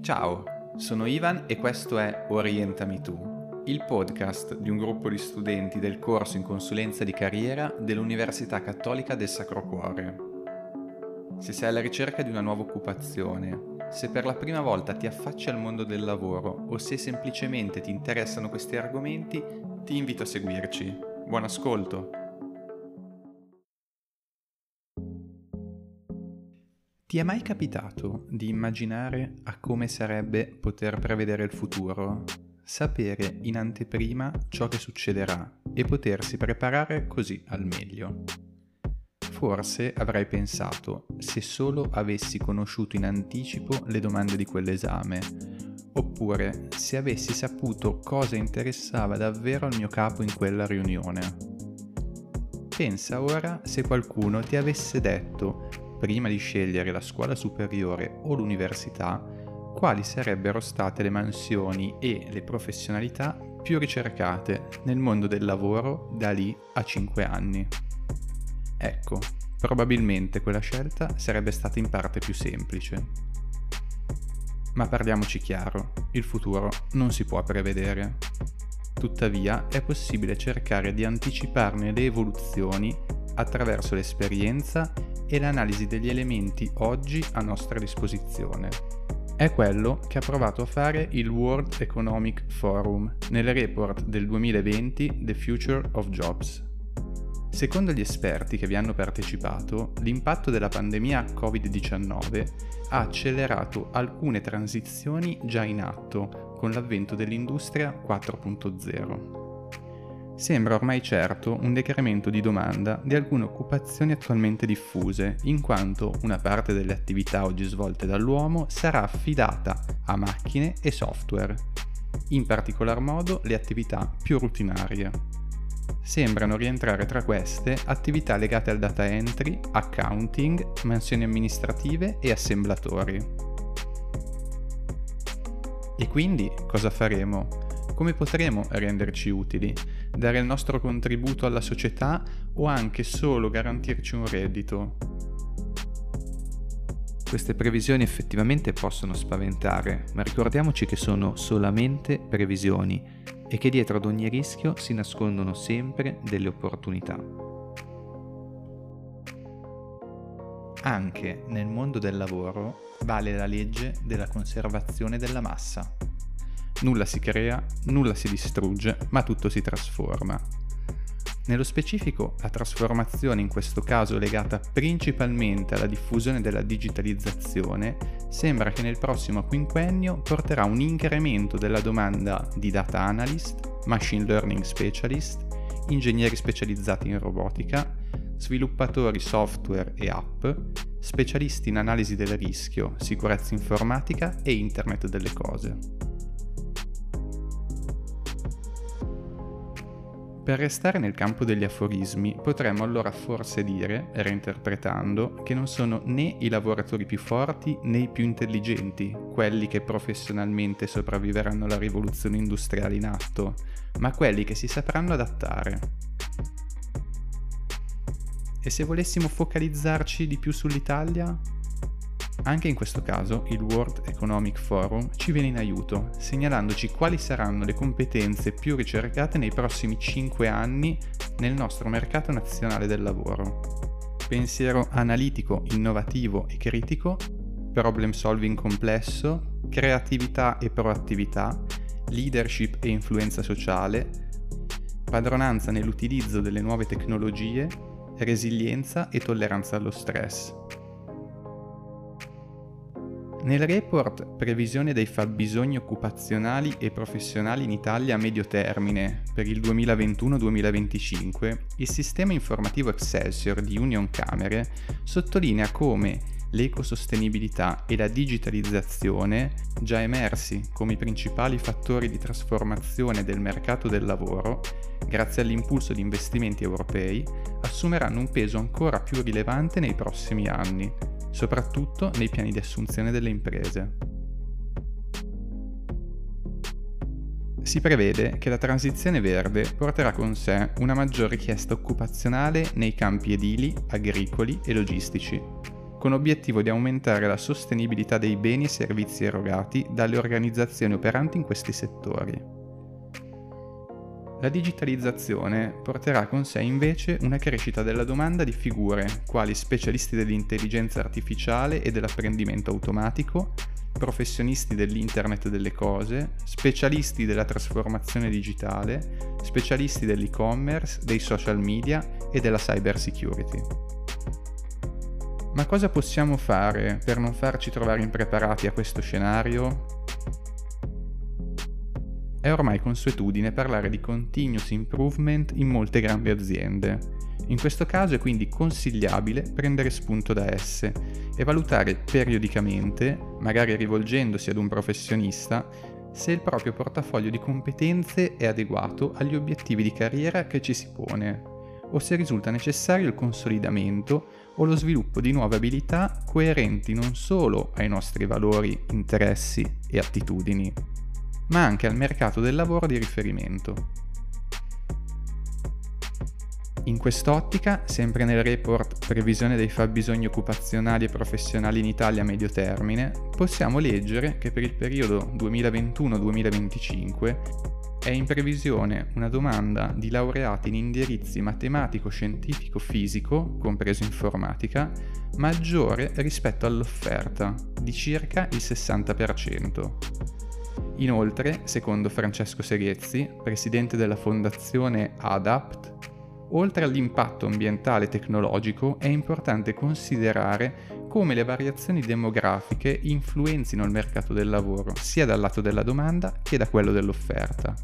Ciao, sono Ivan e questo è Orientami tu, il podcast di un gruppo di studenti del corso in consulenza di carriera dell'Università Cattolica del Sacro Cuore. Se sei alla ricerca di una nuova occupazione, se per la prima volta ti affacci al mondo del lavoro o se semplicemente ti interessano questi argomenti, ti invito a seguirci. Buon ascolto! Ti è mai capitato di immaginare a come sarebbe poter prevedere il futuro? Sapere in anteprima ciò che succederà e potersi preparare così al meglio. Forse avrai pensato se solo avessi conosciuto in anticipo le domande di quell'esame, oppure se avessi saputo cosa interessava davvero al mio capo in quella riunione. Pensa ora se qualcuno ti avesse detto prima di scegliere la scuola superiore o l'università, quali sarebbero state le mansioni e le professionalità più ricercate nel mondo del lavoro da lì a 5 anni. Ecco, probabilmente quella scelta sarebbe stata in parte più semplice. Ma parliamoci chiaro, il futuro non si può prevedere. Tuttavia è possibile cercare di anticiparne le evoluzioni attraverso l'esperienza e l'analisi degli elementi oggi a nostra disposizione. È quello che ha provato a fare il World Economic Forum nel report del 2020 The Future of Jobs. Secondo gli esperti che vi hanno partecipato, l'impatto della pandemia Covid-19 ha accelerato alcune transizioni già in atto con l'avvento dell'industria 4.0 sembra ormai certo un decremento di domanda di alcune occupazioni attualmente diffuse, in quanto una parte delle attività oggi svolte dall'uomo sarà affidata a macchine e software, in particolar modo le attività più rutinarie. Sembrano rientrare tra queste attività legate al data entry, accounting, mansioni amministrative e assemblatori. E quindi cosa faremo? Come potremo renderci utili, dare il nostro contributo alla società o anche solo garantirci un reddito. Queste previsioni effettivamente possono spaventare, ma ricordiamoci che sono solamente previsioni e che dietro ad ogni rischio si nascondono sempre delle opportunità. Anche nel mondo del lavoro vale la legge della conservazione della massa. Nulla si crea, nulla si distrugge, ma tutto si trasforma. Nello specifico, la trasformazione in questo caso legata principalmente alla diffusione della digitalizzazione sembra che nel prossimo quinquennio porterà un incremento della domanda di data analyst, machine learning specialist, ingegneri specializzati in robotica, sviluppatori software e app, specialisti in analisi del rischio, sicurezza informatica e Internet delle cose. Per restare nel campo degli aforismi, potremmo allora forse dire, reinterpretando, che non sono né i lavoratori più forti né i più intelligenti, quelli che professionalmente sopravviveranno alla rivoluzione industriale in atto, ma quelli che si sapranno adattare. E se volessimo focalizzarci di più sull'Italia? Anche in questo caso il World Economic Forum ci viene in aiuto, segnalandoci quali saranno le competenze più ricercate nei prossimi 5 anni nel nostro mercato nazionale del lavoro. Pensiero analitico, innovativo e critico, problem solving complesso, creatività e proattività, leadership e influenza sociale, padronanza nell'utilizzo delle nuove tecnologie, resilienza e tolleranza allo stress. Nel report Previsione dei fabbisogni occupazionali e professionali in Italia a medio termine per il 2021-2025, il sistema informativo Excelsior di Union Camere sottolinea come l'ecosostenibilità e la digitalizzazione, già emersi come i principali fattori di trasformazione del mercato del lavoro, grazie all'impulso di investimenti europei, assumeranno un peso ancora più rilevante nei prossimi anni soprattutto nei piani di assunzione delle imprese. Si prevede che la transizione verde porterà con sé una maggior richiesta occupazionale nei campi edili, agricoli e logistici. con obiettivo di aumentare la sostenibilità dei beni e servizi erogati dalle organizzazioni operanti in questi settori. La digitalizzazione porterà con sé invece una crescita della domanda di figure quali specialisti dell'intelligenza artificiale e dell'apprendimento automatico, professionisti dell'Internet delle cose, specialisti della trasformazione digitale, specialisti dell'e-commerce, dei social media e della cyber security. Ma cosa possiamo fare per non farci trovare impreparati a questo scenario? È ormai consuetudine parlare di continuous improvement in molte grandi aziende. In questo caso è quindi consigliabile prendere spunto da esse e valutare periodicamente, magari rivolgendosi ad un professionista, se il proprio portafoglio di competenze è adeguato agli obiettivi di carriera che ci si pone, o se risulta necessario il consolidamento o lo sviluppo di nuove abilità coerenti non solo ai nostri valori, interessi e attitudini, ma anche al mercato del lavoro di riferimento. In quest'ottica, sempre nel report Previsione dei fabbisogni occupazionali e professionali in Italia a medio termine, possiamo leggere che per il periodo 2021-2025 è in previsione una domanda di laureati in indirizzi matematico-scientifico-fisico, compreso informatica, maggiore rispetto all'offerta, di circa il 60%. Inoltre, secondo Francesco Seghezzi, presidente della fondazione ADAPT, oltre all'impatto ambientale e tecnologico è importante considerare come le variazioni demografiche influenzino il mercato del lavoro, sia dal lato della domanda che da quello dell'offerta.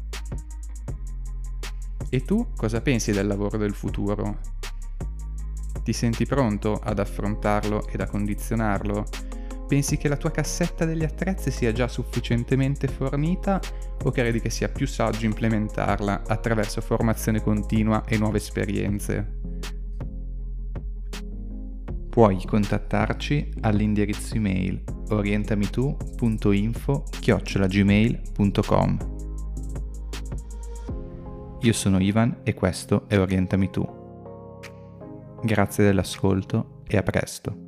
E tu cosa pensi del lavoro del futuro? Ti senti pronto ad affrontarlo ed a condizionarlo? Pensi che la tua cassetta degli attrezzi sia già sufficientemente fornita o credi che sia più saggio implementarla attraverso formazione continua e nuove esperienze? Puoi contattarci all'indirizzo email orientamitu.info-gmail.com Io sono Ivan e questo è Orientami Tu. Grazie dell'ascolto e a presto.